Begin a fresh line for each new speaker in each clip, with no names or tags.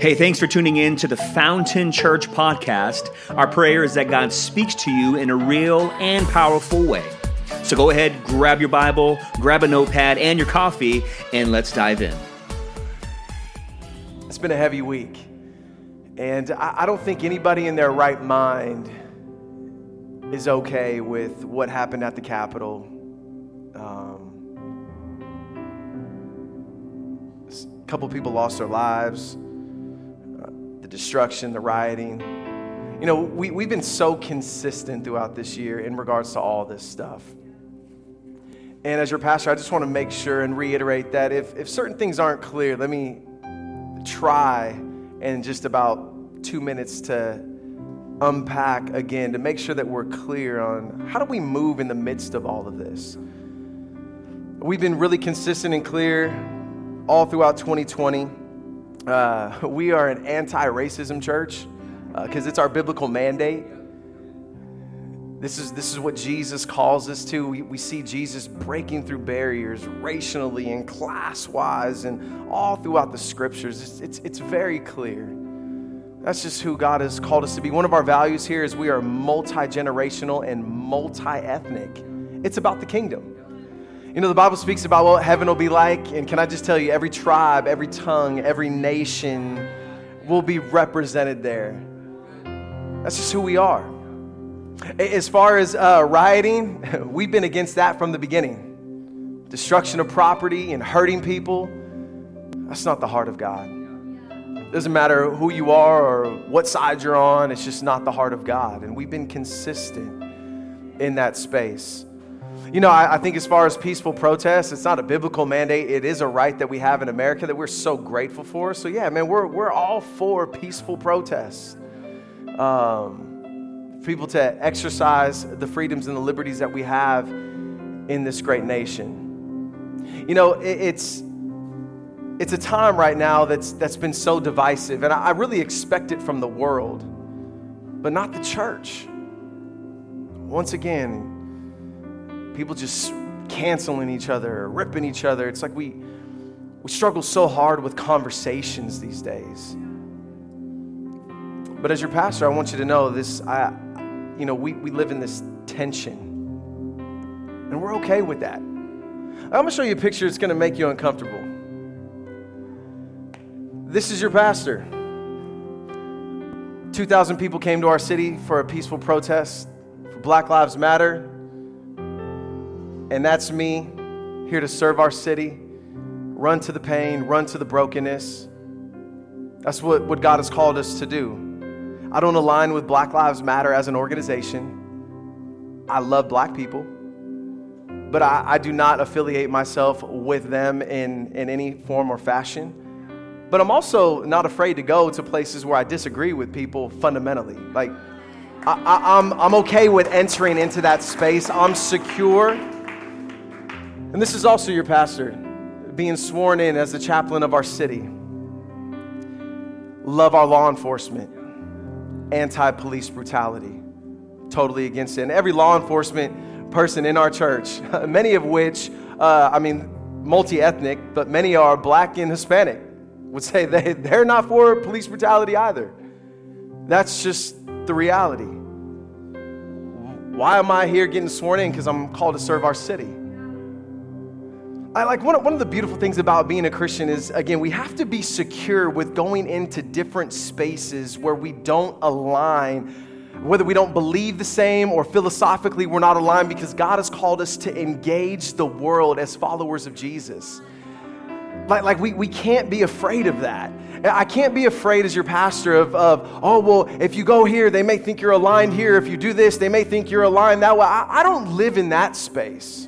Hey, thanks for tuning in to the Fountain Church podcast. Our prayer is that God speaks to you in a real and powerful way. So go ahead, grab your Bible, grab a notepad and your coffee, and let's dive in.
It's been a heavy week. And I don't think anybody in their right mind is okay with what happened at the Capitol. Um, a couple people lost their lives the destruction, the rioting. You know, we, we've been so consistent throughout this year in regards to all this stuff. And as your pastor, I just want to make sure and reiterate that if, if certain things aren't clear, let me try in just about two minutes to unpack again to make sure that we're clear on how do we move in the midst of all of this. We've been really consistent and clear all throughout 2020 uh, we are an anti racism church because uh, it's our biblical mandate. This is, this is what Jesus calls us to. We, we see Jesus breaking through barriers racially and class wise and all throughout the scriptures. It's, it's, it's very clear. That's just who God has called us to be. One of our values here is we are multi generational and multi ethnic. It's about the kingdom. You know, the Bible speaks about what heaven will be like, and can I just tell you, every tribe, every tongue, every nation will be represented there. That's just who we are. As far as uh, rioting, we've been against that from the beginning. Destruction of property and hurting people, that's not the heart of God. It doesn't matter who you are or what side you're on, it's just not the heart of God. And we've been consistent in that space. You know, I, I, think as far as peaceful protests, it's not a biblical mandate. It is a right that we have in America that we're so grateful for. So, yeah, man, we're, we're all for peaceful protests. Um, people to exercise the freedoms and the liberties that we have in this great nation. You know, it, it's, it's a time right now that's, that's been so divisive, and I, I really expect it from the world, but not the church. Once again, people just canceling each other, or ripping each other. It's like we, we struggle so hard with conversations these days. But as your pastor, I want you to know this, I, you know, we, we live in this tension. And we're okay with that. I'm gonna show you a picture that's gonna make you uncomfortable. This is your pastor. 2,000 people came to our city for a peaceful protest for Black Lives Matter. And that's me here to serve our city, run to the pain, run to the brokenness. That's what, what God has called us to do. I don't align with Black Lives Matter as an organization. I love black people, but I, I do not affiliate myself with them in, in any form or fashion. But I'm also not afraid to go to places where I disagree with people fundamentally. Like, I, I'm, I'm okay with entering into that space. I'm secure and this is also your pastor being sworn in as the chaplain of our city. Love our law enforcement, anti police brutality, totally against it. And every law enforcement person in our church, many of which, uh, I mean, multi ethnic, but many are black and Hispanic, would say they, they're not for police brutality either. That's just the reality. Why am I here getting sworn in? Because I'm called to serve our city. I like one of, one of the beautiful things about being a Christian is again, we have to be secure with going into different spaces where we don't align, whether we don't believe the same or philosophically we're not aligned because God has called us to engage the world as followers of Jesus. Like, like we, we can't be afraid of that. I can't be afraid as your pastor of, of, oh, well, if you go here, they may think you're aligned here. If you do this, they may think you're aligned that way. I, I don't live in that space.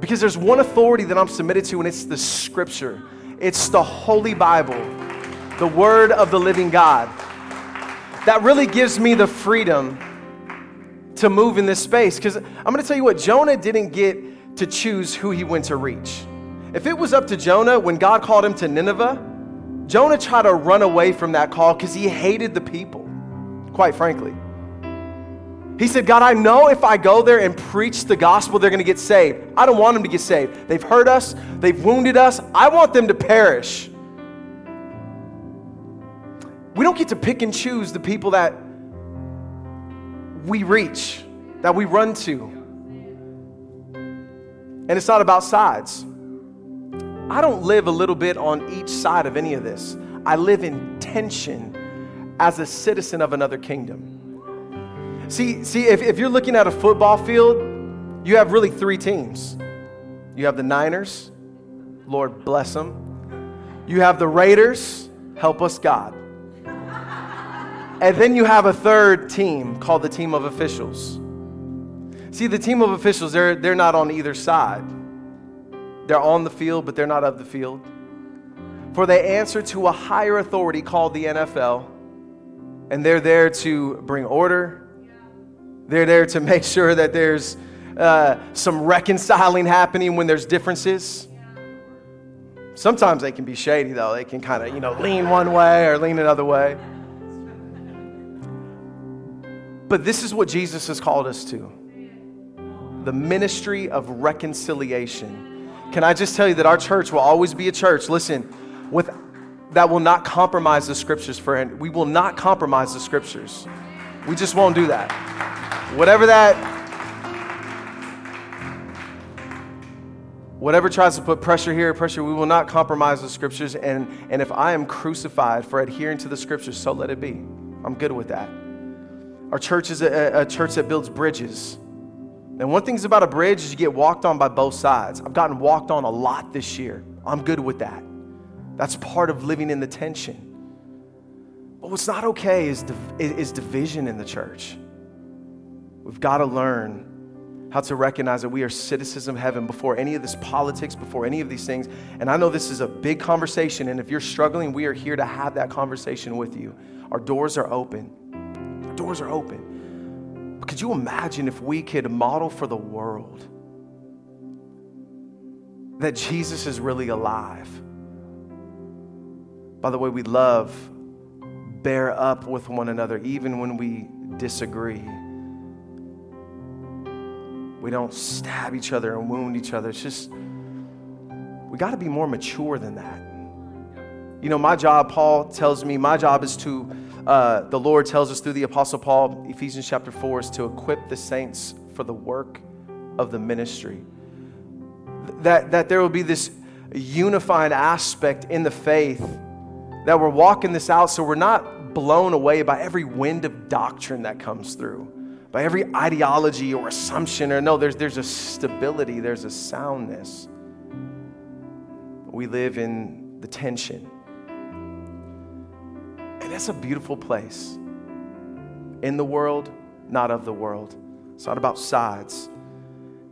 Because there's one authority that I'm submitted to, and it's the scripture. It's the Holy Bible, the Word of the living God. That really gives me the freedom to move in this space. Because I'm going to tell you what, Jonah didn't get to choose who he went to reach. If it was up to Jonah when God called him to Nineveh, Jonah tried to run away from that call because he hated the people, quite frankly. He said, God, I know if I go there and preach the gospel, they're going to get saved. I don't want them to get saved. They've hurt us, they've wounded us. I want them to perish. We don't get to pick and choose the people that we reach, that we run to. And it's not about sides. I don't live a little bit on each side of any of this. I live in tension as a citizen of another kingdom. See, see if, if you're looking at a football field, you have really three teams. You have the Niners, Lord bless them. You have the Raiders, help us God. And then you have a third team called the team of officials. See, the team of officials, they're, they're not on either side. They're on the field, but they're not of the field. For they answer to a higher authority called the NFL, and they're there to bring order. They're there to make sure that there's uh, some reconciling happening when there's differences. Sometimes they can be shady, though. They can kind of, you know, lean one way or lean another way. But this is what Jesus has called us to the ministry of reconciliation. Can I just tell you that our church will always be a church, listen, with, that will not compromise the scriptures, friend. We will not compromise the scriptures. We just won't do that. Whatever that, whatever tries to put pressure here, pressure, we will not compromise the scriptures. And, and if I am crucified for adhering to the scriptures, so let it be. I'm good with that. Our church is a, a church that builds bridges. And one thing's about a bridge is you get walked on by both sides. I've gotten walked on a lot this year. I'm good with that. That's part of living in the tension. But what's not okay is, is division in the church. We've got to learn how to recognize that we are citizens of heaven before any of this politics, before any of these things. And I know this is a big conversation, and if you're struggling, we are here to have that conversation with you. Our doors are open Our doors are open. But could you imagine if we could model for the world that Jesus is really alive? By the way, we love, bear up with one another, even when we disagree. We don't stab each other and wound each other. It's just, we got to be more mature than that. You know, my job, Paul tells me, my job is to uh, the Lord tells us through the Apostle Paul, Ephesians chapter 4, is to equip the saints for the work of the ministry. That, that there will be this unified aspect in the faith, that we're walking this out so we're not blown away by every wind of doctrine that comes through, by every ideology or assumption, or no, there's, there's a stability, there's a soundness. We live in the tension and that's a beautiful place. In the world, not of the world. It's not about sides.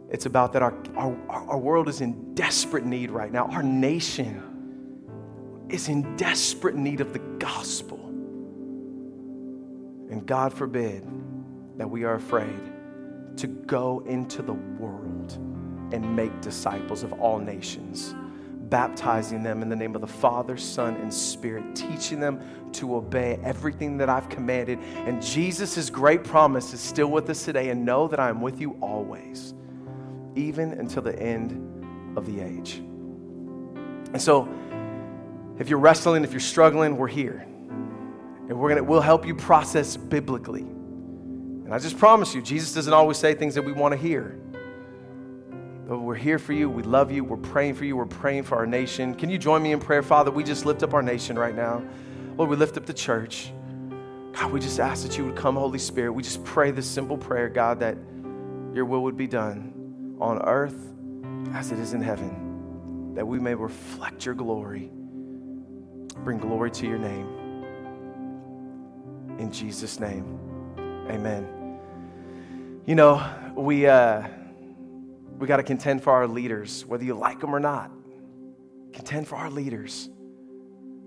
It's about that our, our, our world is in desperate need right now. Our nation is in desperate need of the gospel. And God forbid that we are afraid to go into the world and make disciples of all nations baptizing them in the name of the Father, Son, and Spirit, teaching them to obey everything that I've commanded. And Jesus' great promise is still with us today. And know that I am with you always, even until the end of the age. And so, if you're wrestling, if you're struggling, we're here. And we're gonna, we'll help you process biblically. And I just promise you, Jesus doesn't always say things that we want to hear. But we're here for you. We love you. We're praying for you. We're praying for our nation. Can you join me in prayer, Father? We just lift up our nation right now. Lord, we lift up the church. God, we just ask that you would come, Holy Spirit. We just pray this simple prayer, God, that your will would be done on earth as it is in heaven, that we may reflect your glory, bring glory to your name. In Jesus' name, amen. You know, we. Uh, we got to contend for our leaders, whether you like them or not. Contend for our leaders.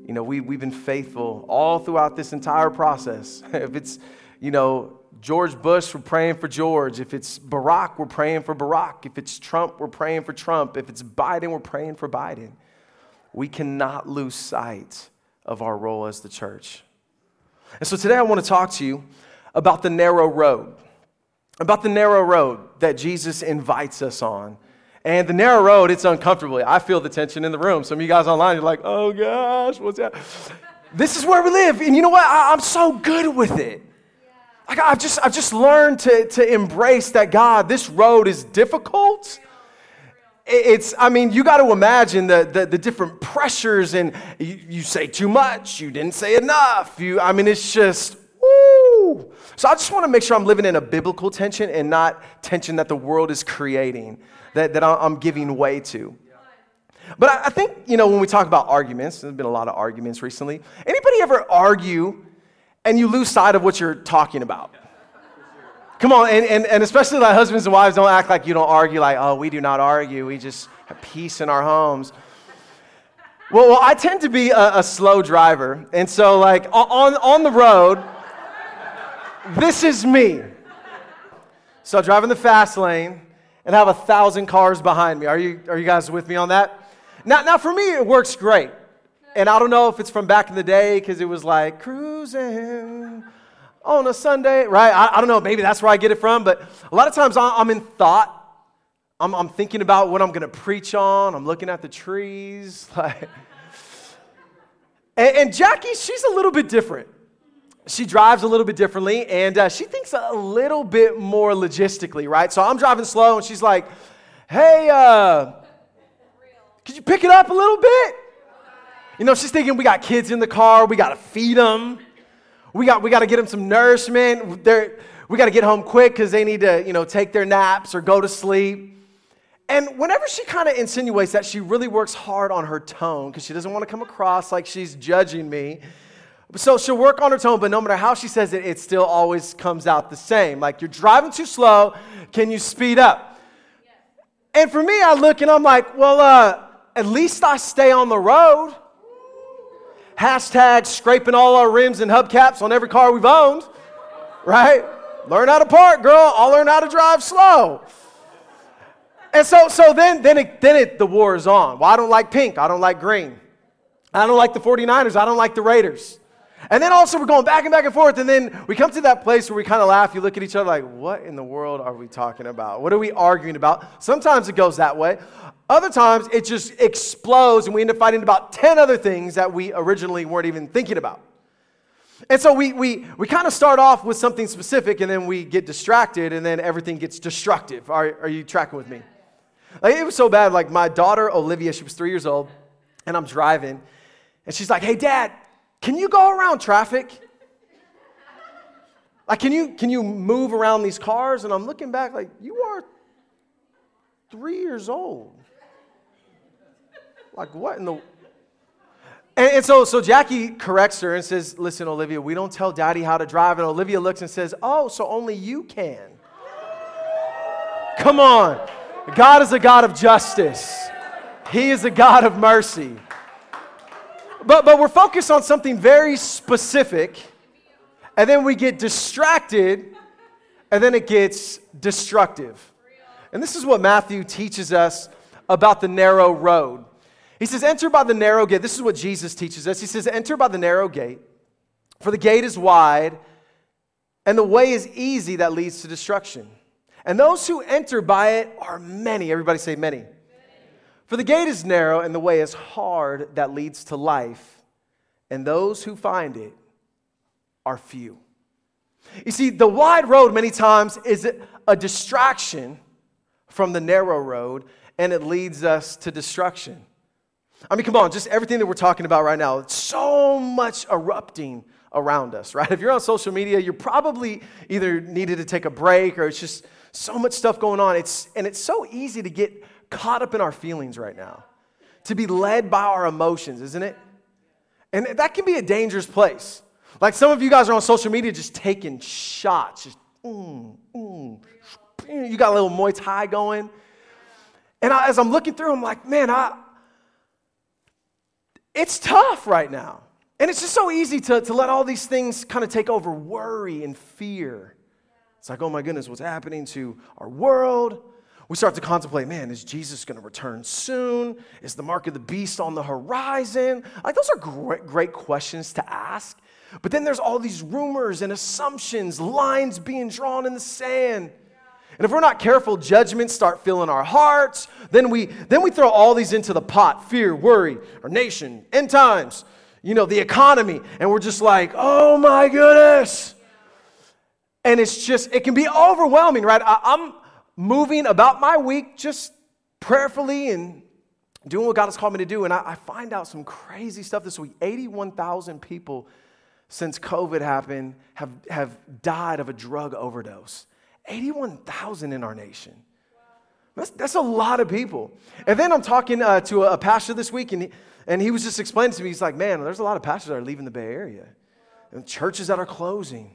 You know, we, we've been faithful all throughout this entire process. if it's, you know, George Bush, we're praying for George. If it's Barack, we're praying for Barack. If it's Trump, we're praying for Trump. If it's Biden, we're praying for Biden. We cannot lose sight of our role as the church. And so today I want to talk to you about the narrow road about the narrow road that Jesus invites us on. And the narrow road, it's uncomfortable. I feel the tension in the room. Some of you guys online, you're like, oh gosh, what's that? This is where we live. And you know what? I, I'm so good with it. Like I've just, I've just learned to, to embrace that God, this road is difficult. It's, I mean, you got to imagine the, the, the, different pressures, and you, you say too much, you didn't say enough. You, I mean, it's just, woo. So I just want to make sure I'm living in a biblical tension and not tension that the world is creating, that, that I'm giving way to. But I, I think, you know, when we talk about arguments, there's been a lot of arguments recently. Anybody ever argue and you lose sight of what you're talking about. Come on, and, and, and especially like husbands and wives, don't act like you don't argue, like, oh, we do not argue. We just have peace in our homes. Well, well I tend to be a, a slow driver. And so, like, on, on the road, this is me. So, in the fast lane and have a thousand cars behind me. Are you, are you guys with me on that? Now, now, for me, it works great. And I don't know if it's from back in the day because it was like cruising on a Sunday, right? I, I, don't know. Maybe that's where I get it from. But a lot of times I'm in thought. I'm, I'm thinking about what I'm going to preach on. I'm looking at the trees. Like, and, and, Jackie, she's a little bit different. She drives a little bit differently, and uh, she thinks a little bit more logistically, right? So I'm driving slow, and she's like, "Hey, uh, could you pick it up a little bit?" You know, she's thinking we got kids in the car, we got to feed them. We got, we got to get them some nourishment. They're, we got to get home quick because they need to, you know, take their naps or go to sleep. And whenever she kind of insinuates that, she really works hard on her tone because she doesn't want to come across like she's judging me. So she'll work on her tone, but no matter how she says it, it still always comes out the same. Like, you're driving too slow. Can you speed up? And for me, I look and I'm like, well, uh, at least I stay on the road. Hashtag scraping all our rims and hubcaps on every car we've owned, right? Learn how to park, girl. I'll learn how to drive slow. And so, so then, then, it, then it, the war is on. Well, I don't like pink. I don't like green. I don't like the 49ers. I don't like the Raiders. And then also we're going back and back and forth. And then we come to that place where we kind of laugh. You look at each other like, what in the world are we talking about? What are we arguing about? Sometimes it goes that way. Other times it just explodes and we end up fighting about 10 other things that we originally weren't even thinking about. And so we, we, we kind of start off with something specific and then we get distracted and then everything gets destructive. Are, are you tracking with me? Like, it was so bad. Like my daughter, Olivia, she was three years old and I'm driving and she's like, hey, dad, can you go around traffic? Like, can you, can you move around these cars? And I'm looking back like, you are three years old. Like, what in the. And, and, so, so Jackie corrects her and says, Listen, Olivia, we don't tell daddy how to drive. And Olivia looks and says, Oh, so only you can. Come on. God is a God of justice, He is a God of mercy. But, but we're focused on something very specific, and then we get distracted, and then it gets destructive. And this is what Matthew teaches us about the narrow road. He says, Enter by the narrow gate. This is what Jesus teaches us. He says, Enter by the narrow gate, for the gate is wide, and the way is easy that leads to destruction. And those who enter by it are many. Everybody say, many. For the gate is narrow, and the way is hard that leads to life, and those who find it are few. You see, the wide road many times is a distraction from the narrow road, and it leads us to destruction. I mean, come on, just everything that we're talking about right now, it's so much erupting around us, right? If you're on social media, you're probably either needed to take a break or it's just so much stuff going on. It's, and it's so easy to get caught up in our feelings right now, to be led by our emotions, isn't it? And that can be a dangerous place. Like some of you guys are on social media just taking shots, just mm, mm. You got a little Muay Thai going. And I, as I'm looking through, I'm like, man, I, it's tough right now. And it's just so easy to, to let all these things kind of take over worry and fear. It's like, oh my goodness, what's happening to our world? We start to contemplate, man, is Jesus going to return soon? Is the mark of the beast on the horizon? Like, those are great, great questions to ask. But then there's all these rumors and assumptions, lines being drawn in the sand. And if we're not careful, judgments start filling our hearts. Then we, then we throw all these into the pot fear, worry, our nation, end times, you know, the economy. And we're just like, oh my goodness. And it's just, it can be overwhelming, right? I, I'm moving about my week just prayerfully and doing what God has called me to do. And I, I find out some crazy stuff this week 81,000 people since COVID happened have, have died of a drug overdose. 81,000 in our nation. That's, that's a lot of people. And then I'm talking uh, to a, a, pastor this week, and he, and he was just explaining to me, he's like, man, there's a lot of pastors that are leaving the Bay Area, and churches that are closing.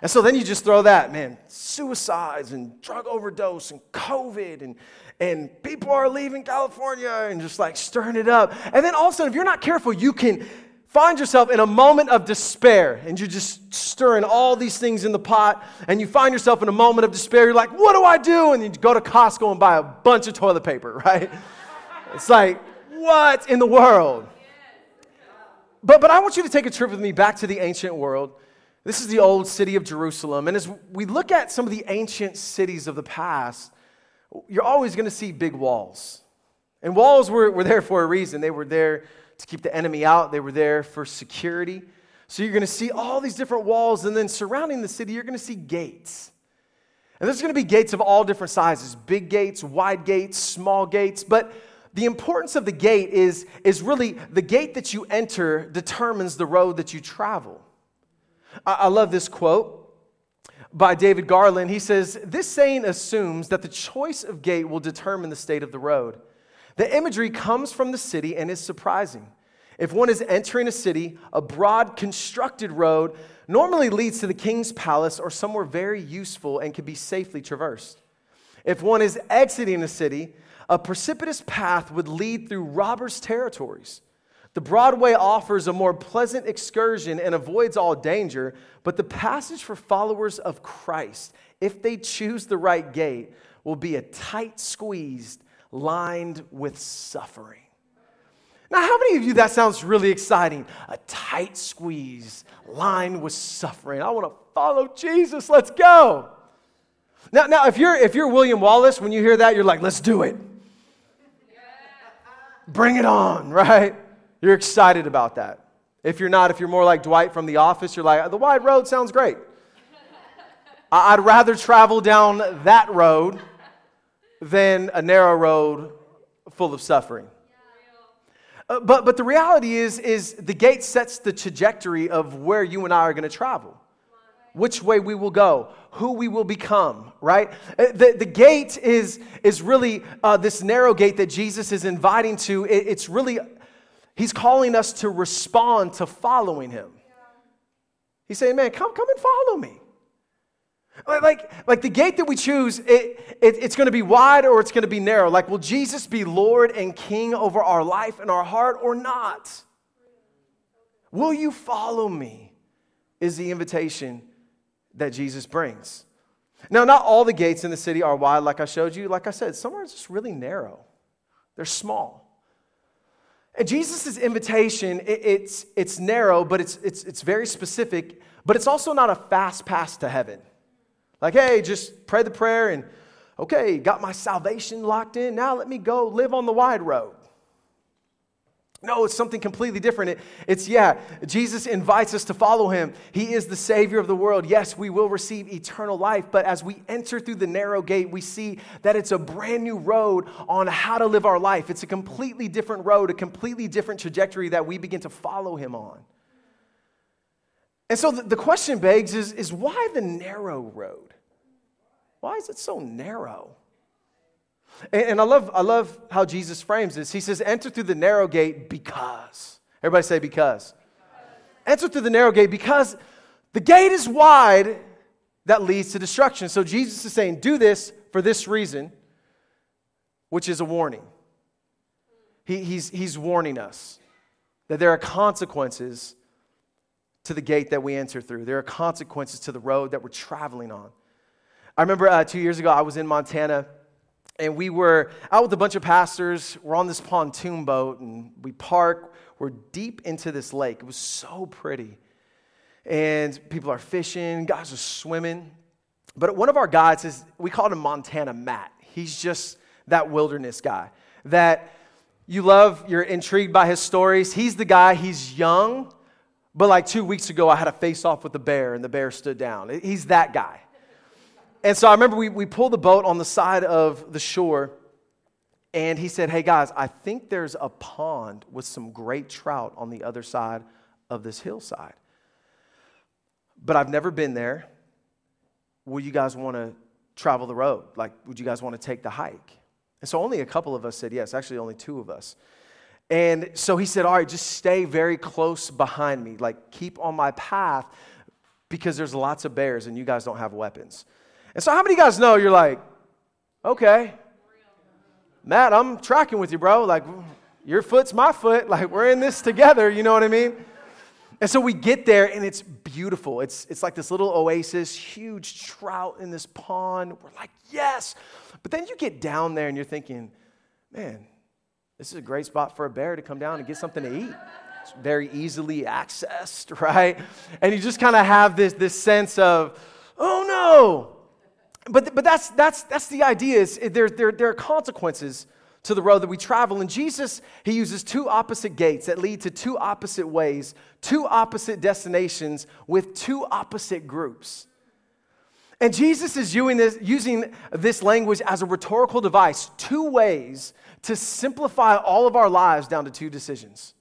And so then you just throw that, man, suicides and drug overdose and COVID and, and people are leaving California and just like stirring it up. And then all of a sudden, if you're not careful, you can find yourself in a moment of despair and you're just stirring all these things in the pot and you find yourself in a moment of despair. You're like, what do I do? And you go to Costco and buy a bunch of toilet paper, right? It's like, what in the world? But, but I want you to take a trip with me back to the ancient world. This is the old city of Jerusalem. And as we look at some of the ancient cities of the past, you're always going to see big walls. And walls were, were there for a reason. They were there to keep the enemy out, they were there for security. So you're going to see all these different walls, and then surrounding the city, you're going to see gates. And there's going to be gates of all different sizes big gates, wide gates, small gates. But the importance of the gate is, is really the gate that you enter determines the road that you travel. I, love this quote by David Garland. He says, This saying assumes that the choice of gate will determine the state of the road. The imagery comes from the city and is surprising. If one is entering a city, a broad constructed road normally leads to the king's palace or somewhere very useful and can be safely traversed. If one is exiting a city, a precipitous path would lead through robbers' territories. The Broadway offers a more pleasant excursion and avoids all danger, but the passage for followers of Christ, if they choose the right gate, will be a tight squeezed lined with suffering. Now, how many of you that sounds really exciting? A tight squeeze lined with suffering. I want to follow Jesus. Let's go. Now, now if, you're, if you're William Wallace, when you hear that, you're like, let's do it. Bring it on, right? You're excited about that. If you're not, if you're more like Dwight from The Office, you're like, the wide road sounds great. I'd rather travel down that road than a narrow road full of suffering. Uh, but, but the reality is, is the gate sets the trajectory of where you and I are going to travel, which way we will go, who we will become, right? Uh, the, the gate is, is really uh, this narrow gate that Jesus is inviting to. It, it's really, he's calling us to respond to following him. He's saying, man, come, come and follow me. Like, like the gate that we choose, it, it, it's going to be wide or it's going to be narrow. Like, will Jesus be Lord and King over our life and our heart or not? Will you follow me? Is the invitation that Jesus brings. Now, not all the gates in the city are wide, like I showed you. Like I said, some are just really narrow, they're small. Jesus' invitation, it, it's, it's narrow, but it's, it's, it's very specific, but it's also not a fast pass to heaven. Like, hey, just pray the prayer and, okay, got my salvation locked in. Now let me go live on the wide road. No, it's something completely different. It, it's, yeah, Jesus invites us to follow him. He is the Savior of the world. Yes, we will receive eternal life, but as we enter through the narrow gate, we see that it's a brand new road on how to live our life. It's a completely different road, a completely different trajectory that we begin to follow him on. And so the, the question begs is, is why the narrow road? Why is it so narrow? And, and I, love, I love how Jesus frames this. He says, enter through the narrow gate because. Everybody say because. Enter through the narrow gate because the gate is wide that leads to destruction. So Jesus is saying, do this for this reason, which is a warning. He, he's, he's warning us that there are consequences to the gate that we enter through. There are consequences to the road that we're traveling on. I remember uh, two years ago, I was in Montana, and we were out with a bunch of pastors. We're on this pontoon boat, and we park. We're deep into this lake. It was so pretty. And people are fishing, guys are swimming. But one of our guides is, we called him Montana Matt. He's just that wilderness guy that You love, you're intrigued by his stories. He's the guy, he's young, but like two weeks ago, I had a face off with the bear and the bear stood down. He's that guy. And so I remember we, we pulled the boat on the side of the shore, and he said, Hey guys, I think there's a pond with some great trout on the other side of this hillside. But I've never been there. Will you guys want to travel the road? Like, would you guys want to take the hike? And so only a couple of us said yes, actually, only two of us. And so he said, All right, just stay very close behind me, like keep on my path because there's lots of bears and you guys don't have weapons. And so, how many guys know you're like, Okay, Matt, I'm tracking with you, bro. Like, your foot's my foot. Like, we're in this together. You know what I mean? And so we get there and it's beautiful. It's, it's like this little oasis, huge trout in this pond. We're like, yes. But then you get down there and you're thinking, man, this is a great spot for a bear to come down and get something to eat. It's very easily accessed, right? And you just kind of have this, this sense of, oh no. But, but that's, that's, that's the idea is eh, there, there, there are consequences to the road that we travel. And Jesus, he uses two opposite gates that lead to two opposite ways, two opposite destinations with two opposite groups. And Jesus is using this, using this language as a rhetorical device, two ways to simplify all of our lives down to two decisions.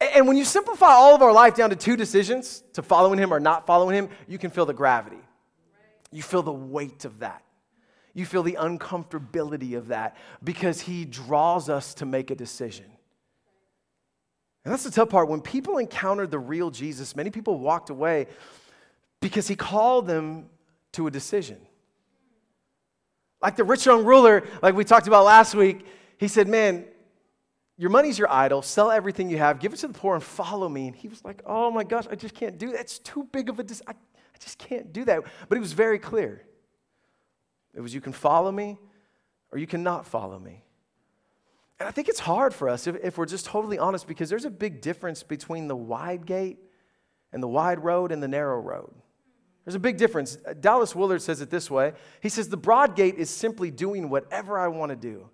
And when you simplify all of our life down to two decisions, to following him or not following him, you can feel the gravity. You feel the weight of that. You feel the uncomfortability of that because he draws us to make a decision. And that's the tough part. When people encountered the real Jesus, many people walked away because he called them to a decision. Like the rich young ruler, like we talked about last week, he said, Man, your money's your idol. Sell everything you have, give it to the poor, and follow me. And he was like, Oh my gosh, I just can't do that. It's too big of a I just can't do that. But he was very clear. It was you can follow me or you cannot follow me. And I think it's hard for us if, if we're just totally honest because there's a big difference between the wide gate and the wide road and the narrow road. There's a big difference. Dallas Willard says it this way He says, The broad gate is simply doing whatever I want to do.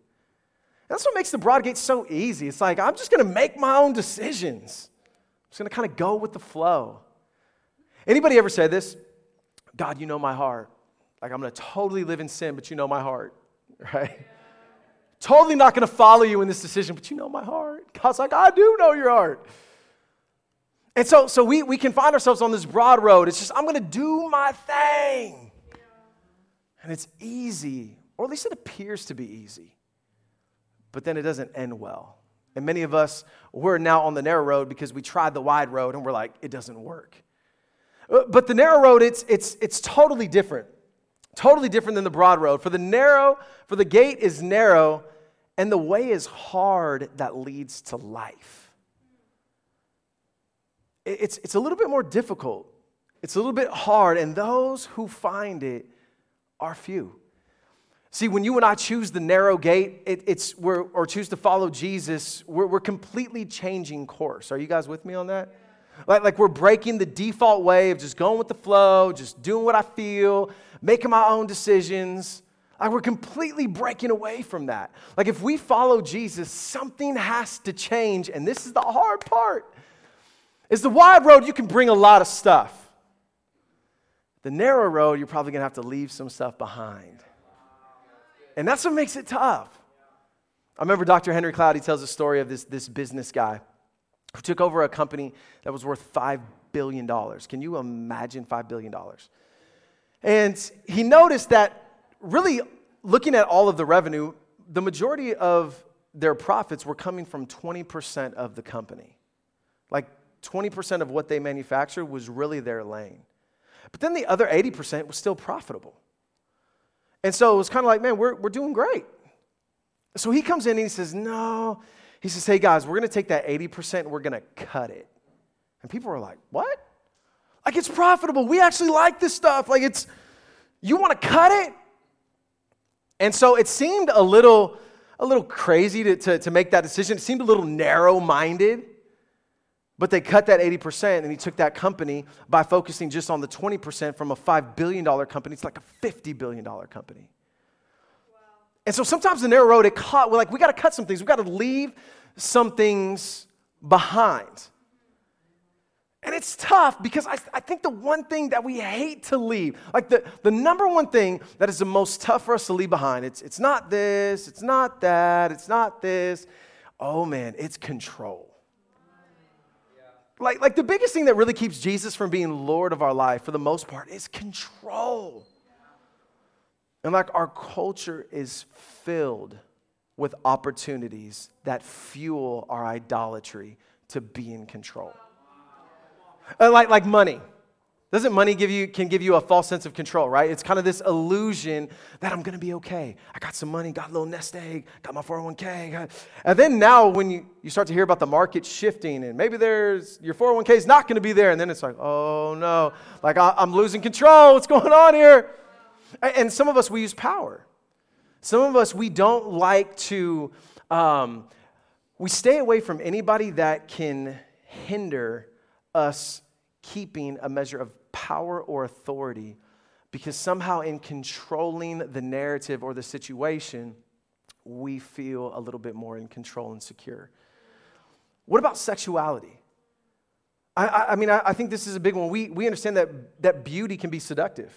That's what makes the broad gate so easy. It's like, I'm just going to make my own decisions. I'm just going to kind of go with the flow. Anybody ever say this? God, you know my heart. Like, I'm going to totally live in sin, but you know my heart, right? Totally not going to follow you in this decision, but you know my heart. God's like, I do know your heart. And so, so we, we can find ourselves on this broad road. It's just, I'm going to do my thing. And it's easy, or at least it appears to be easy. But then it doesn't end well. And many of us, we're now on the narrow road because we tried the wide road and we're like, it doesn't work. Uh, but the narrow road, it's, it's, it's totally different. Totally different than the broad road. For the narrow, for the gate is narrow, and the way is hard that leads to life. It's, it's a little bit more difficult. It's a little bit hard, and those who find it are few. See, when you and I choose the narrow gate, it, it's or choose to follow Jesus, we're, we're completely changing course. Are you guys with me on that? Like, like we're breaking the default way of just going with the flow, just doing what I feel, making my own decisions. Like we're completely breaking away from that. Like if we follow Jesus, something has to change. And this is the hard part. Is the wide road, you can bring a lot of stuff. The narrow road, you're probably gonna have to leave some stuff behind. And that's what makes it tough. I remember Dr. Henry Cloud, he tells a story of this, this business guy who took over a company that was worth $5 billion. Can you imagine $5 billion? And he noticed that really looking at all of the revenue, the majority of their profits were coming from 20% of the company. Like 20% of what they manufactured was really their lane. But then the other 80% was still profitable. And so it was kind of like, man, we're, we're doing great. So he comes in and he says, no, he says, hey guys, we're going to take that 80% and we're going to cut it. And people are like, what? Like it's profitable. We actually like this stuff. Like it's, you want to cut it? And so it seemed a little, a little crazy to, to, to make that decision. It seemed a little narrow minded. But they cut that 80%, and he took that company by focusing just on the 20% from a $5 billion company. It's like a $50 billion company. And so sometimes the narrow road, it caught, we're like, we got to cut some things. We got to leave some things behind. And it's tough because I, I think the one thing that we hate to leave, like the, the number one thing that is the most tough for us to leave behind, it's, it's not this, it's not that, it's not this. Oh man, it's control. Like, like the biggest thing that really keeps Jesus from being Lord of our life for the most part is control. And like our culture is filled with opportunities that fuel our idolatry to be in control. Uh, like, like money. Doesn't money give you, can give you a false sense of control, right? It's kind of this illusion that I'm gonna be okay. I got some money, got a little nest egg, got my 401k. Got... And then now, when you, you start to hear about the market shifting, and maybe there's your 401k is not gonna be there, and then it's like, oh no, like I, I'm losing control. What's going on here? And some of us, we use power. Some of us, we don't like to, um, we stay away from anybody that can hinder us keeping a measure of power or authority because somehow in controlling the narrative or the situation, we feel a little bit more in control and secure. What about sexuality? I, I, I mean, I, I, think this is a big one. We, we understand that, that beauty can be seductive.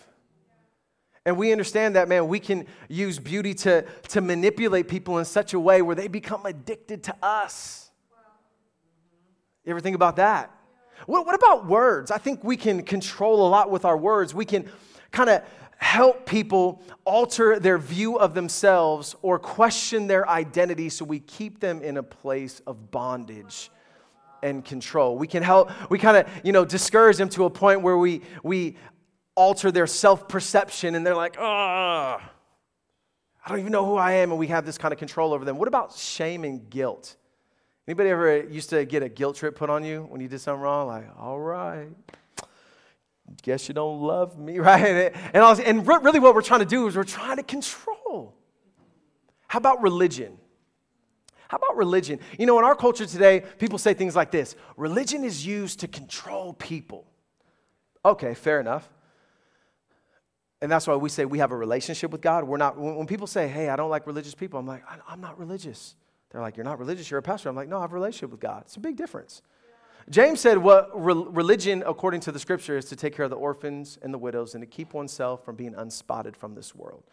And we understand that, man, we can use beauty to, to manipulate people in such a way where they become addicted to us. You ever think about that? What, what about words? I think we can control a lot with our words. We can kind of help people alter their view of themselves or question their identity so we keep them in a place of bondage and control. We can help, we kind of, you know, discourage them to a point where we, we alter their self perception and they're like, ah, I don't even know who I am, and we have this kind of control over them. What about shame and guilt? Anybody ever used to get a guilt trip put on you when you did something wrong? Like, all right, guess you don't love me, right? And, was, and really, what we're trying to do is we're trying to control. How about religion? How about religion? You know, in our culture today, people say things like this religion is used to control people. Okay, fair enough. And that's why we say we have a relationship with God. We're not, when people say, hey, I don't like religious people, I'm like, I'm not religious. They're like, You're not religious, you're a pastor. I'm like, No, I have a relationship with God. It's a big difference. James said, What re- religion, according to the scripture, is to take care of the orphans and the widows and to keep oneself from being unspotted from this world.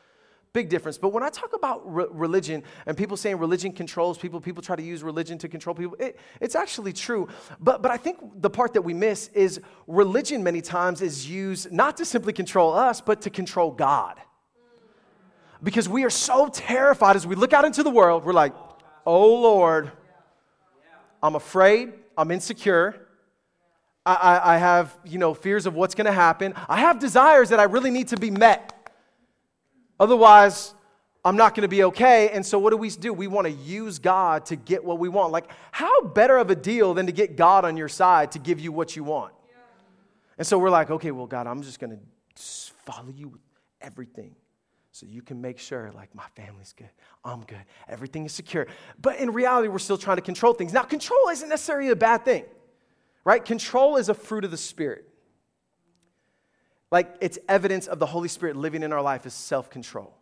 Big difference. But when I talk about re- religion and people saying religion controls people, people try to use religion to control people, it, it's actually true. But, but I think the part that we miss is religion many times is used not to simply control us, but to control God. Because we are so terrified as we look out into the world, we're like, Oh Lord, I'm afraid, I'm insecure. I, I, I have, you know, fears of what's going to happen. I have desires that I really need to be met. Otherwise, I'm not going to be okay. And so, what do we do? We want to use God to get what we want. Like, how better of a deal than to get God on your side to give you what you want? And so, we're like, okay, well, God, I'm just going to follow you with everything so you can make sure, like, my family's good, I'm good, everything is secure. But in reality, we're still trying to control things. Now, control isn't necessarily a bad thing, right? Control is a fruit of the Spirit. Like, it's evidence of the Holy Spirit living in our life is self control.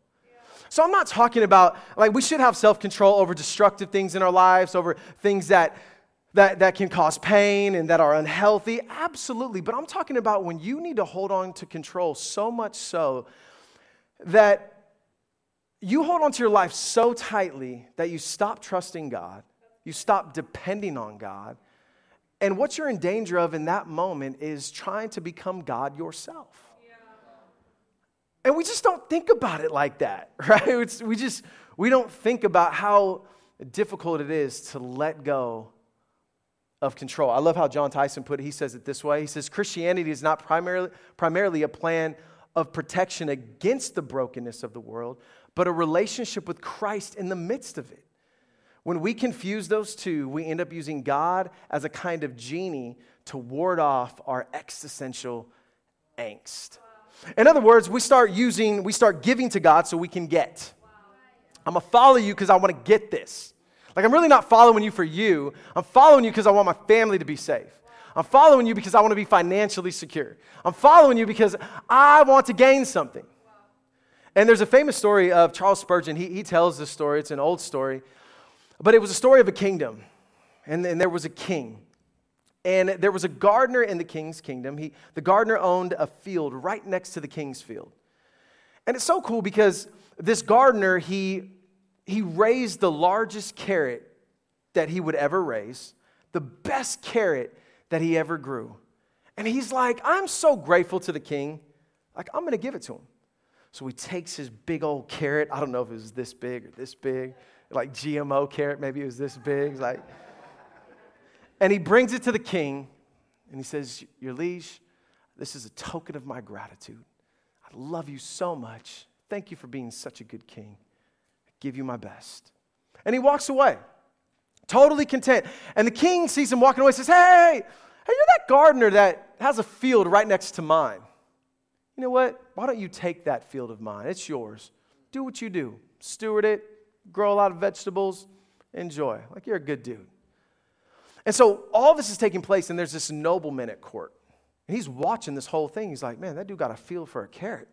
So I'm not talking about, like, we should have self control over destructive things in our lives, over things that, that, that can cause pain and that are unhealthy. Absolutely. But I'm talking about when you need to hold on to control so much so that you hold on to your life so tightly that you stop trusting God, you stop depending on God, and what you're in danger of in that moment is trying to become God yourself. And we just don't think about it like that, right? It's, we just, we don't think about how difficult it is to let go of control. I love how Jon Tyson put it. He says it this way He says, Christianity is not primarily, primarily a plan of protection against the brokenness of the world, but a relationship with Christ in the midst of it. When we confuse those two, we end up using God as a kind of genie to ward off our existential angst. In other words, we start using, we start giving to God so we can get. I'm gonna follow you because I wanna get this. Like, I'm really not following you for you, I'm following you because I want my family to be safe. I'm following you because I want to be financially secure. I'm following you because I want to gain something. And there's a famous story of Charles Spurgeon. He, he tells this story, it's an old story, but it was a story of a kingdom. And, and there was a king. And there was a gardener in the king's kingdom. He, the gardener owned a field right next to the king's field. And it's so cool because this gardener, he, he raised the largest carrot that he would ever raise, the best carrot that he ever grew. And he's like, I'm so grateful to the king. Like, I'm going to give it to him. So he takes his big old carrot. I don't know if it was this big or this big, like GMO carrot, maybe it was this big. Like, and he brings it to the king and he says, Your liege, this is a token of my gratitude. I love you so much. Thank you for being such a good king. I give you my best. And he walks away, totally content. And the king sees him walking away says, Hey, hey, you're that gardener that has a field right next to mine you know what? Why don't you take that field of mine? It's yours. Do what you do. Steward it, grow a lot of vegetables, enjoy. Like you're a good dude. And so all this is taking place, and there's this nobleman at court. And he's watching this whole thing. He's like, man, that dude got a feel for a carrot.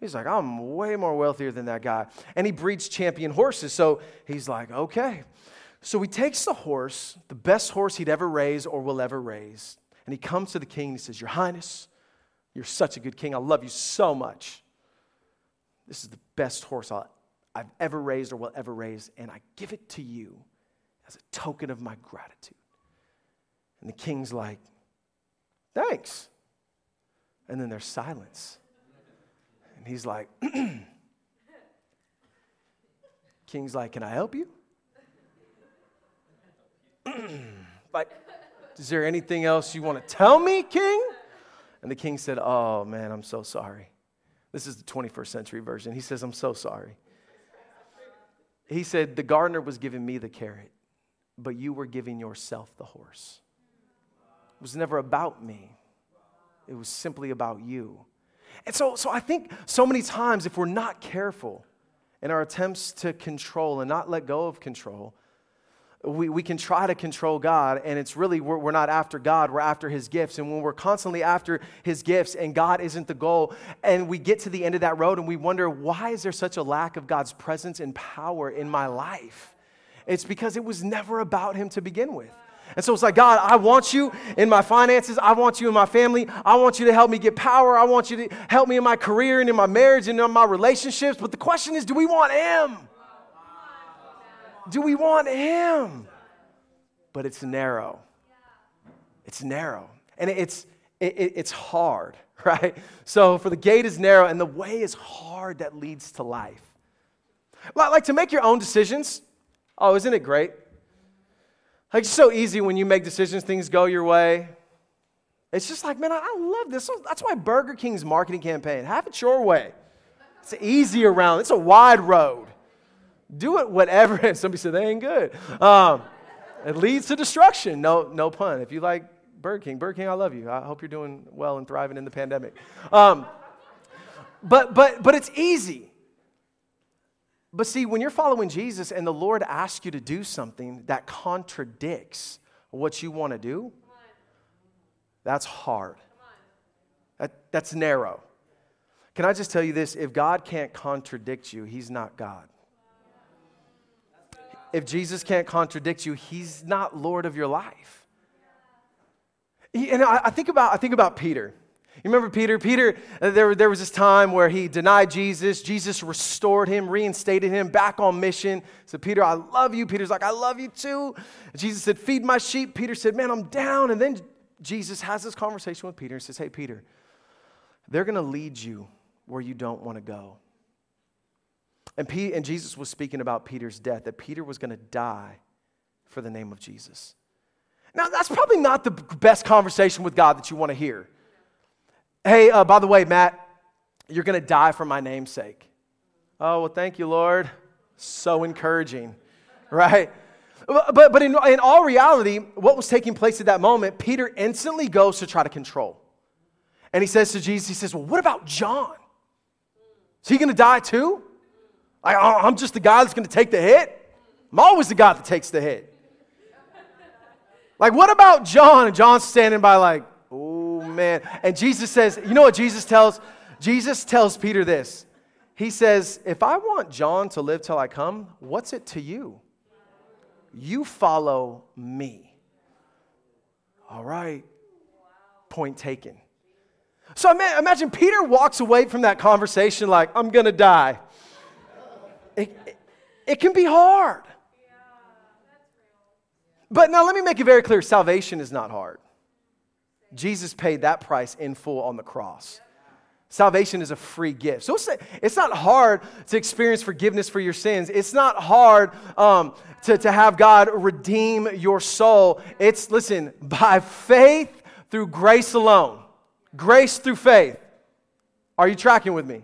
He's like, I'm way more wealthier than that guy. And he breeds champion horses. So he's like, okay. So he takes the horse, the best horse he'd ever raise or will ever raise, and he comes to the king and he says, Your Highness, you're such a good king. I love you so much. This is the best horse i have ever raised or will ever raise, and I give it to you as a token of my gratitude. And the king's like, Thanks. And then there's silence. And he's like, King's like, Can I help you? like, is there anything else you want to tell me, King? And the king said, Oh, man, I'm so sorry. This is the 21st century version. He says, I'm so sorry. He said, The gardener was giving me the carrot, but you were giving yourself the horse. It was never about me, it was simply about you. And so, so I think so many times, if we're not careful in our attempts to control and not let go of control, we, we can try to control God, and it's really, we're, we're not after God, we're after His gifts. And when we're constantly after His gifts and God isn't the goal, and we get to the end of that road and we wonder, why is there such a lack of God's presence and power in my life? It's because it was never about Him to begin with. And so it's like, God, I want you in my finances. I want you in my family. I want you to help me get power. I want you to help me in my career and in my marriage and in my relationships. But the question is, do we want Him? Do we want Him? But it's narrow. It's narrow. And it's, it, it's hard, right? So, for the gate is narrow and the way is hard that leads to life. Like to make your own decisions. Oh, isn't it great? Like, it's so easy when you make decisions, things go your way. It's just like, man, I love this. That's why Burger King's marketing campaign, have it your way. It's easy around, it's a wide road. Do it whatever. And somebody said they ain't good. Um, it leads to destruction. No, no pun. If you like Burger King, Burger King, I love you. I hope you're doing well and thriving in the pandemic. Um, but but but it's easy. But see, when you're following Jesus and the Lord asks you to do something that contradicts what you want to do, that's hard. That, that's narrow. Can I just tell you this? If God can't contradict you, He's not God if Jesus can't contradict you, he's not Lord of your life. And I, think about, I think about Peter. You remember Peter? Peter, uh, there, there was this time where he denied Jesus. Jesus restored him, reinstated him back on mission. Said, Peter, I love you. Peter's like, I love you too. Jesus said, Feed my sheep. Peter said, Man, I'm down. And then Jesus has this conversation with Peter and says, Hey, Peter, they're going to lead you where you don't want to go. And, P- and Jesus was speaking about Peter's death, that Peter was going to die for the name of Jesus. Now, that's probably not the best conversation with God that you want to hear. Hey, uh, by the way, Matt, you're going to die for my name's sake. Oh, well, thank you, Lord. So encouraging, right? But, but in, in all reality, what was taking place at that moment, Peter instantly goes to try to control. And he says to Jesus, he says, Well, what about John? Is he going to die too? I, am just the guy that's going to take the hit. I'm always the guy that takes the hit. Like, what about John? And John's standing by, like, oh man. And Jesus says, you know what Jesus tells? Jesus tells Peter this. He says, If I want John to live till I come, what's it to you? You follow me. All right. Point taken. So imagine Peter walks away from that conversation like, I'm going to die. It, it, can be hard. But now let me make it very clear salvation is not hard. Jesus paid that price in full on the cross. Salvation is a free gift. So it's not hard to experience forgiveness for your sins. It's not hard um, to, to have God redeem your soul. It's, listen, by faith through grace alone. Grace through faith. Are you tracking with me?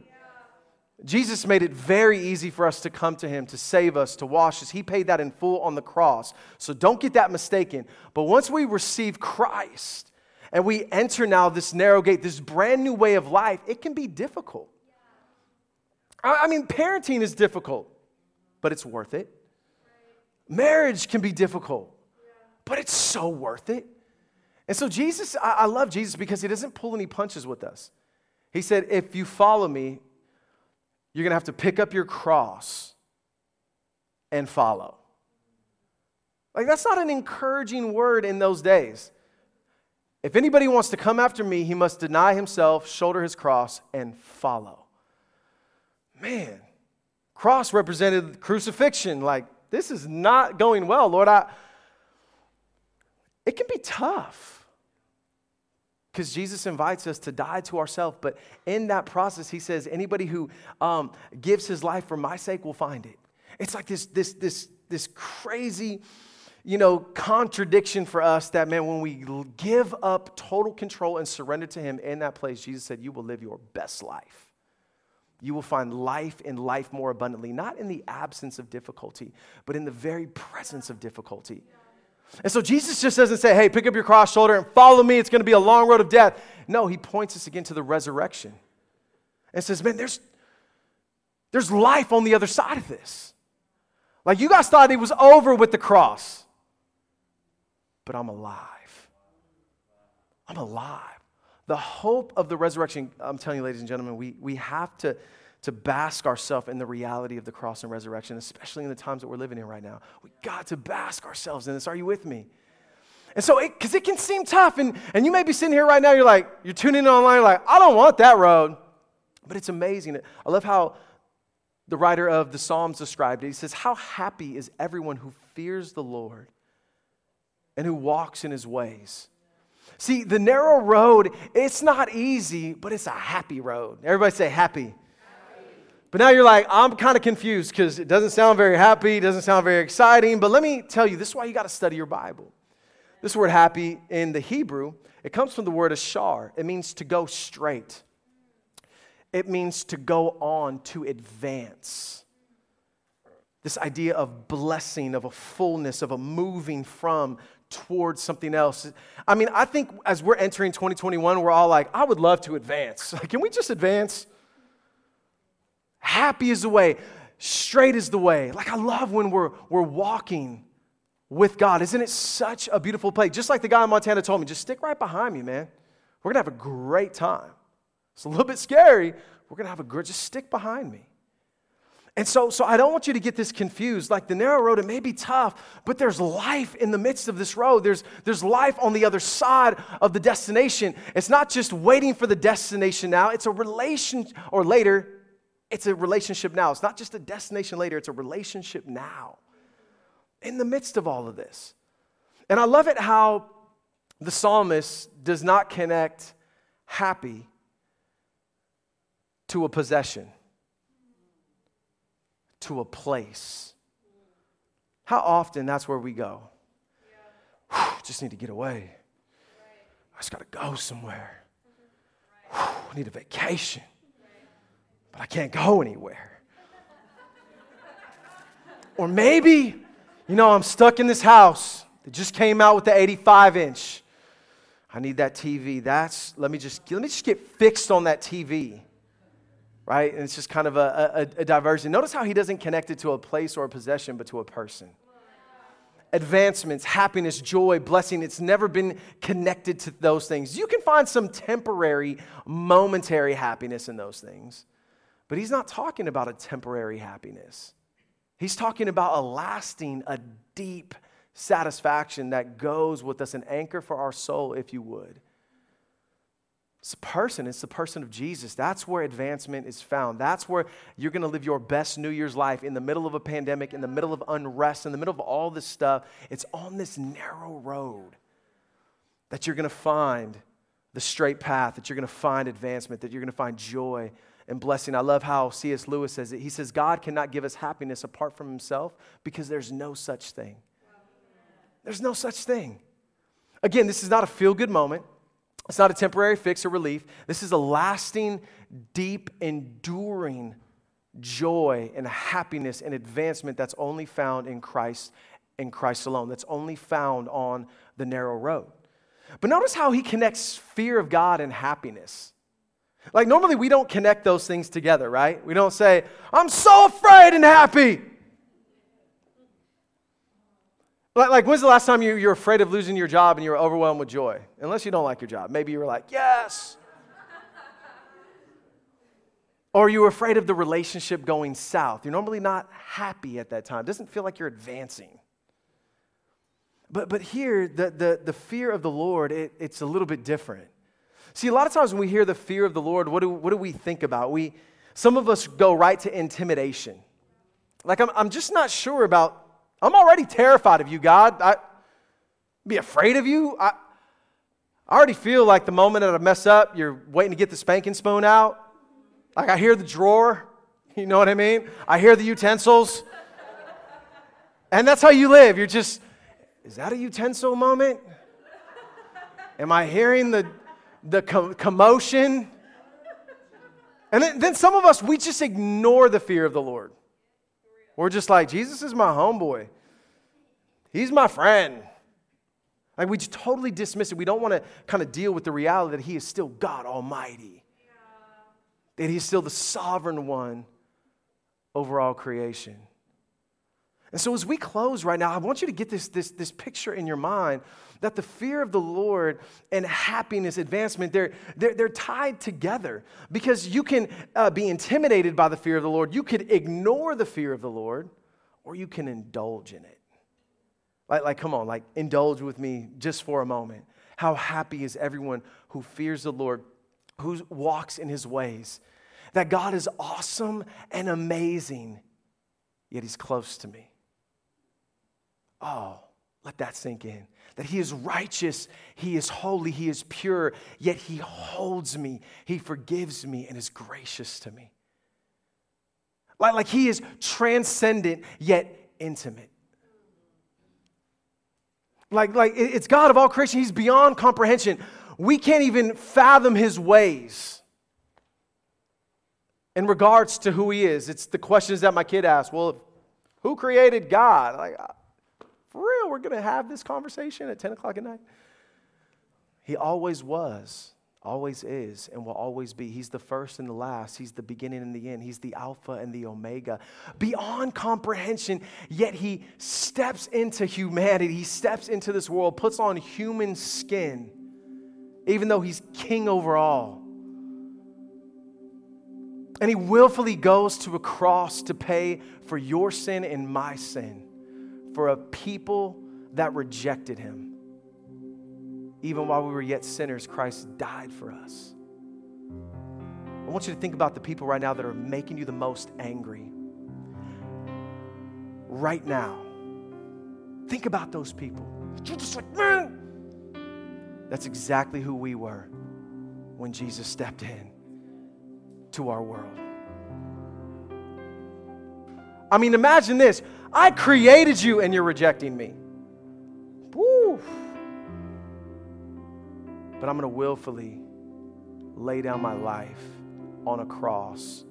Jesus made it very easy for us to come to Him, to save us, to wash us. He paid that in full on the cross. So don't get that mistaken. But once we receive Christ and we enter now this narrow gate, this brand new way of life, it can be difficult. I mean, parenting is difficult, but it's worth it. Marriage can be difficult, but it's so worth it. And so, Jesus, I, love Jesus because he doesn't pull any punches with us. He said, If you follow me, you're going to have to pick up your cross and follow. Like, that's not an encouraging word in those days. If anybody wants to come after me, he must deny himself, shoulder his cross, and follow. Man, cross represented crucifixion. Like, this is not going well, Lord. I, it can be tough because Jesus invites us to die to ourselves. But in that process, he says, anybody who um, gives his life for my sake will find it. It's like this, this, this, this crazy, you know, contradiction for us that, man, when we give up total control and surrender to him in that place, Jesus said, you will live your best life. You will find life in life more abundantly, not in the absence of difficulty, but in the very presence of difficulty. And so Jesus just doesn't say, hey, pick up your cross shoulder and follow me. It's going to be a long road of death. No, he points us again to the resurrection and says, man, there's, there's life on the other side of this. Like you guys thought it was over with the cross, but I'm alive. I'm alive. The hope of the resurrection, I'm telling you, ladies and gentlemen, we, we have to to bask ourselves in the reality of the cross and resurrection, especially in the times that we're living in right now. We got to bask ourselves in this. Are you with me? And so, because it, it, can seem tough, and, and you may be sitting here right now, you're like, you're tuning in online, you're like, I don't want that road. But it's amazing. I love how the writer of the Psalms described it. He says, How happy is everyone who fears the Lord and who walks in his ways. See, the narrow road, it's not easy, but it's a happy road. Everybody say happy. But now you're like, I'm kind of confused because it doesn't sound very happy, it doesn't sound very exciting. But let me tell you, this is why you got to study your Bible. This word happy in the Hebrew, it comes from the word ashar. It means to go straight, it means to go on, to advance. This idea of blessing, of a fullness, of a moving from towards something else. I mean, I think as we're entering 2021, we're all like, I would love to advance. Like, Can we just advance? Happy is the way, straight is the way. Like, I love when we're, we're walking with God. Isn't it such a beautiful place? Just like the guy in Montana told me, just stick right behind me, man. We're going to have a great time. It's a little bit scary. We're going to have a great, just stick behind me. And so, so I don't want you to get this confused. Like the narrow road, it may be tough, but there's life in the midst of this road. There's, there's life on the other side of the destination. It's not just waiting for the destination now, it's a relation, or later, it's a relationship now. It's not just a destination later, it's a relationship now in the midst of all of this. And I love it how the psalmist does not connect happy to a possession, to a place. How often that's where we go. Whew, just need to get away. I just got to go somewhere. Whew, I need a vacation but I can't go anywhere. or maybe, you know, I'm stuck in this house that just came out with the 85 inch. I need that TV. That's let me just let me just get fixed on that TV. Right? And it's just kind of a, a, a diversion. Notice how he doesn't connect it to a place or a possession, but to a person advancements, happiness, joy, blessing. It's never been connected to those things. You can find some temporary, momentary happiness in those things. But he's not talking about a temporary happiness. He's talking about a lasting, a deep satisfaction that goes with us, an anchor for our soul, if you would. It's a person, it's the person of Jesus. That's where advancement is found. That's where you're going to live your best New Year's life in the middle of a pandemic, in the middle of unrest, in the middle of all this stuff. It's on this narrow road that you're going to find the straight path, that you're going to find advancement, that you're going to find joy and blessing. I love how C.S. Lewis says it. He says, God cannot give us happiness apart from himself because there's no such thing. There's no such thing. Again, this is not a feel good moment. It's not a temporary fix or relief. This is a lasting, deep, enduring joy and happiness and advancement that's only found in Christ in Christ alone. That's only found on the narrow road. But notice how he connects fear of God and happiness. Like normally we don't connect those things together, right? We don't say, I'm so afraid and happy. Like, like when's the last time you, you're afraid of losing your job and you were overwhelmed with joy? Unless you don't like your job. Maybe you were like, yes. or you were afraid of the relationship going south. You're normally not happy at that time. It doesn't feel like you're advancing. But, but here, the, the, the fear of the Lord, it, it's a little bit different. See, a lot of times when we hear the fear of the Lord, what do, what do we think about? We, some of us go right to intimidation. Like, I'm, I'm just not sure about I'm already terrified of you, God. I be afraid of you. I, I already feel like the moment that I mess up, you're waiting to get the spanking spoon out. Like I hear the drawer. You know what I mean? I hear the utensils. And that's how you live. You're just, is that a utensil moment? Am I hearing the, the commotion? And then, then some of us, we just ignore the fear of the Lord. We're just like, Jesus is my homeboy. He's my friend. Like we just totally dismiss it. We don't want to kind of deal with the reality that He is still God Almighty, yeah. that He's still the sovereign one over all creation. And so, as we close right now, I want you to get this, this, this picture in your mind that the fear of the Lord and happiness, advancement, they're, they're, they're tied together because you can uh, be intimidated by the fear of the Lord. You could ignore the fear of the Lord, or you can indulge in it. Like, like, come on, like, indulge with me just for a moment. How happy is everyone who fears the Lord, who walks in his ways? That God is awesome and amazing, yet he's close to me. Oh, let that sink in. That He is righteous, He is holy, He is pure, yet He holds me, He forgives me, and is gracious to me. Like, like He is transcendent, yet intimate. Like, like it's God of all creation, He's beyond comprehension. We can't even fathom His ways in regards to who He is. It's the questions that my kid asked. Well, who created God? Like, for real, we're going to have this conversation at 10 o'clock at night. He always was, always is, and will always be. He's the first and the last. He's the beginning and the end. He's the Alpha and the Omega. Beyond comprehension, yet he steps into humanity. He steps into this world, puts on human skin, even though he's king over all. And he willfully goes to a cross to pay for your sin and my sin for a people that rejected him. Even while we were yet sinners, Christ died for us. I want you to think about the people right now that are making you the most angry. Right now. Think about those people. You're just like, man. That's exactly who we were when Jesus stepped in to our world. I mean, imagine this. I created you and you're rejecting me. Woo. But I'm going to willfully lay down my life on a cross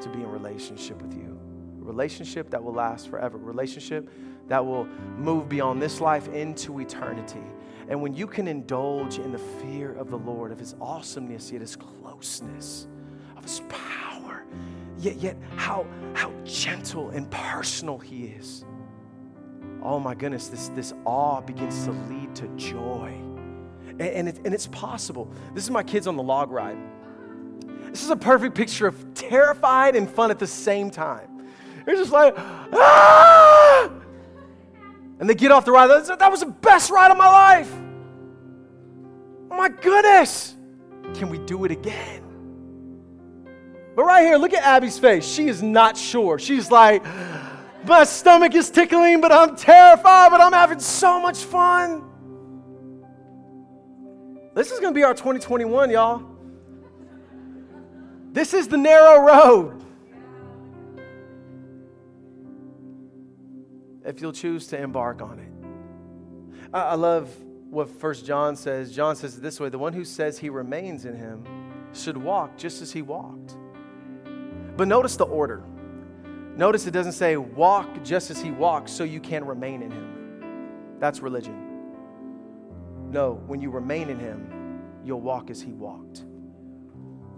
to be in relationship with you. A relationship that will last forever. A relationship that will move beyond this life into eternity. And when you can indulge in the fear of the Lord, of his awesomeness, yet his closeness, of his power, yet, yet how, how gentle and personal He is. Oh my goodness, this, this awe begins to lead to joy. And, and, it, and it's possible. This is my kids on the log ride. This is a perfect picture of terrified and fun at the same time. They're just like, ah! And they get off the ride. That was the best ride of my life. Oh my goodness. Can we do it again? But right here, look at Abby's face. She is not sure. She's like, my stomach is tickling, but I'm terrified, but I'm having so much fun. This is going to be our 2021, y'all. This is the narrow road. If you'll choose to embark on it. I, love what First John says. John says it this way the one who says he remains in him should walk just as he walked. But notice the order. Notice it doesn't say walk just as he walks so you can remain in him. That's religion. No, when you remain in him, you'll walk as he walked.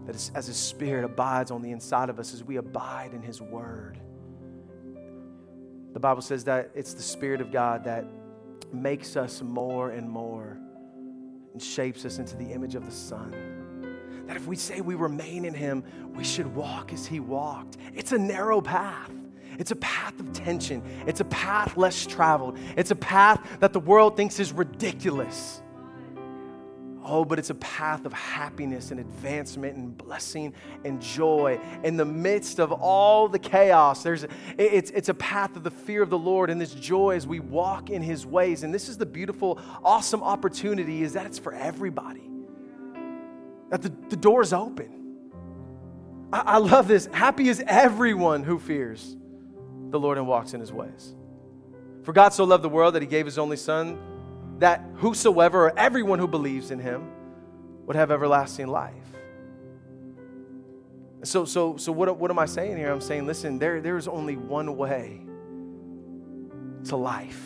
That is, as his spirit abides on the inside of us, as we abide in his word. The Bible says that it's the Spirit of God that makes us more and more and shapes us into the image of the Son. That if we say we remain in Him, we should walk as He walked. It's a narrow path. It's a path of tension. It's a path less traveled. It's a path that the world thinks is ridiculous. Oh, but it's a path of happiness and advancement and blessing and joy in the midst of all the chaos. There's, it's, it's a path of the fear of the Lord and this joy as we walk in His ways. And this is the beautiful, awesome opportunity is that it's for everybody. That the, the door is open. I, I love this. Happy is everyone who fears the Lord and walks in His ways. For God so loved the world that He gave His only Son that whosoever or everyone who believes in him would have everlasting life. So, so, so what, what am I saying here? I'm saying, listen, there, there is only one way to life,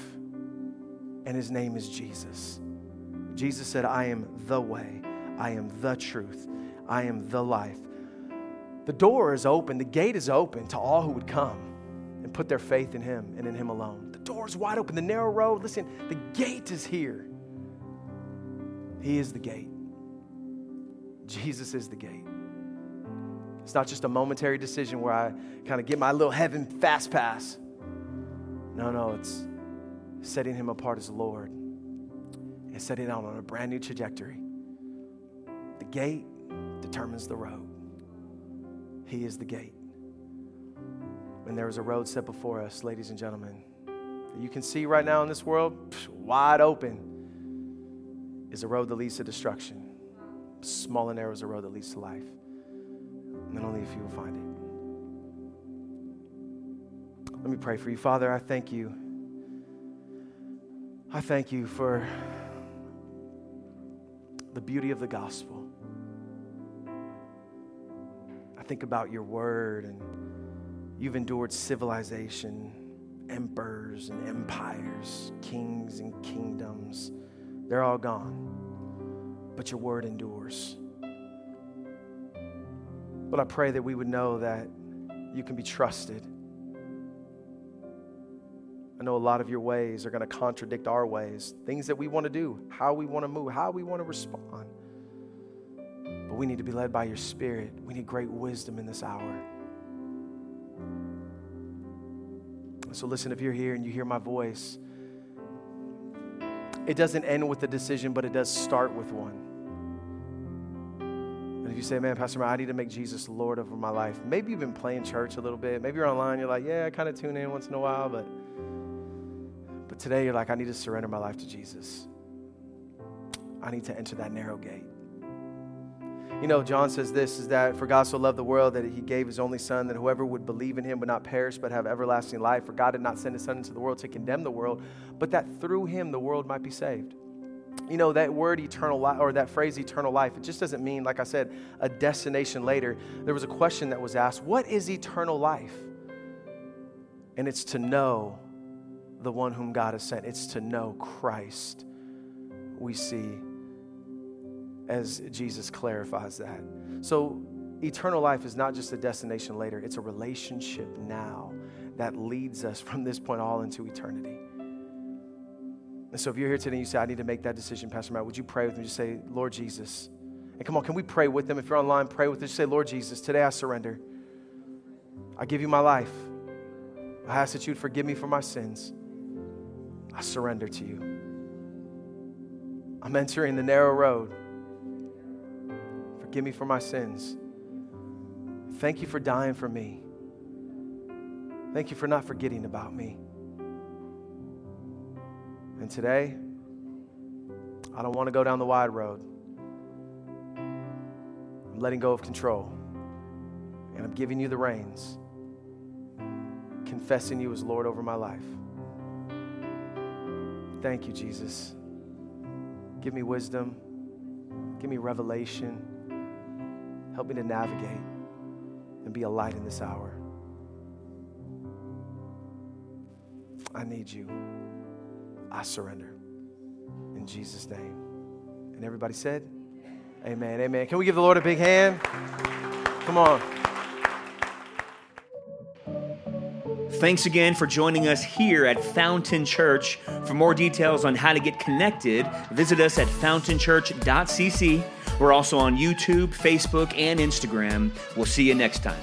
and his name is Jesus. Jesus said, I am the way, I am the truth, I am the life. The door is open, the gate is open to all who would come and put their faith in him and in him alone The door is wide open, the narrow road. Listen, the gate is here. He is the gate. Jesus is the gate. It's not just a momentary decision where I kind of get my little heaven fast pass. No, no, it's setting him apart as Lord and setting out on a brand new trajectory. Gate determines the road. He is the gate. When there is a road set before us, ladies and gentlemen, that you can see right now in this world, wide open, is a road that leads to destruction. Small and narrow is a road that leads to life. And only a few will find it. Let me pray for you. Father, I thank you. I thank you for the beauty of the gospel. Think about your word and you've endured civilization emperors and empires, kings and kingdoms. They're all gone. But your word endures. But I pray that we would know that you can be trusted. I know a lot of your ways are going to contradict our ways, things that we want to do, how we want to move, how we want to respond. But we need to be led by your Spirit. We need great wisdom in this hour. So, listen, if you're here and you hear my voice, it doesn't end with a decision, but it does start with one. And if you say, man, Pastor, I need to make Jesus Lord over my life, maybe you've been playing church a little bit. Maybe you're online, you're like, yeah, I kind of tune in once in a while, but, but today you're like, I need to surrender my life to Jesus. I need to enter that narrow gate. You know, John says this is that for God so loved the world that he gave his only son that whoever would believe in him would not perish but have everlasting life. For God did not send his son into the world to condemn the world, but that through him the world might be saved. You know, that word eternal life or that phrase eternal life, it just doesn't mean, like I said, a destination later. There was a question that was asked What is eternal life? And it's to know the one whom God has sent, it's to know Christ. We see as Jesus clarifies that. So, eternal life is not just a destination later, it's a relationship now that leads us from this point all into eternity. And so, if you're here today and you say, I need to make that decision, Pastor Matt, would you pray with me? Just say, Lord Jesus, And come on, can we pray with them? If you're online, pray with us. Say, Lord Jesus, today I surrender. I give you my life. I ask that you'd forgive me for my sins. I surrender to you. I'm entering the narrow road. Forgive me for my sins. Thank you for dying for me. Thank you for not forgetting about me. And today, I don't want to go down the wide road. I'm letting go of control. And I'm giving you the reins, confessing you as Lord over my life. Thank you, Jesus. Give me wisdom, give me revelation, help me to navigate and be a light in this hour. I need you. I surrender. In Jesus' name. And everybody said, Amen. Amen. Can we give the Lord a big hand? Come on.
Thanks again for joining us here at Fountain Church. For more details on how to get connected, visit us at fountainchurch.cc. We're also on YouTube, Facebook, and Instagram. We'll see you next time.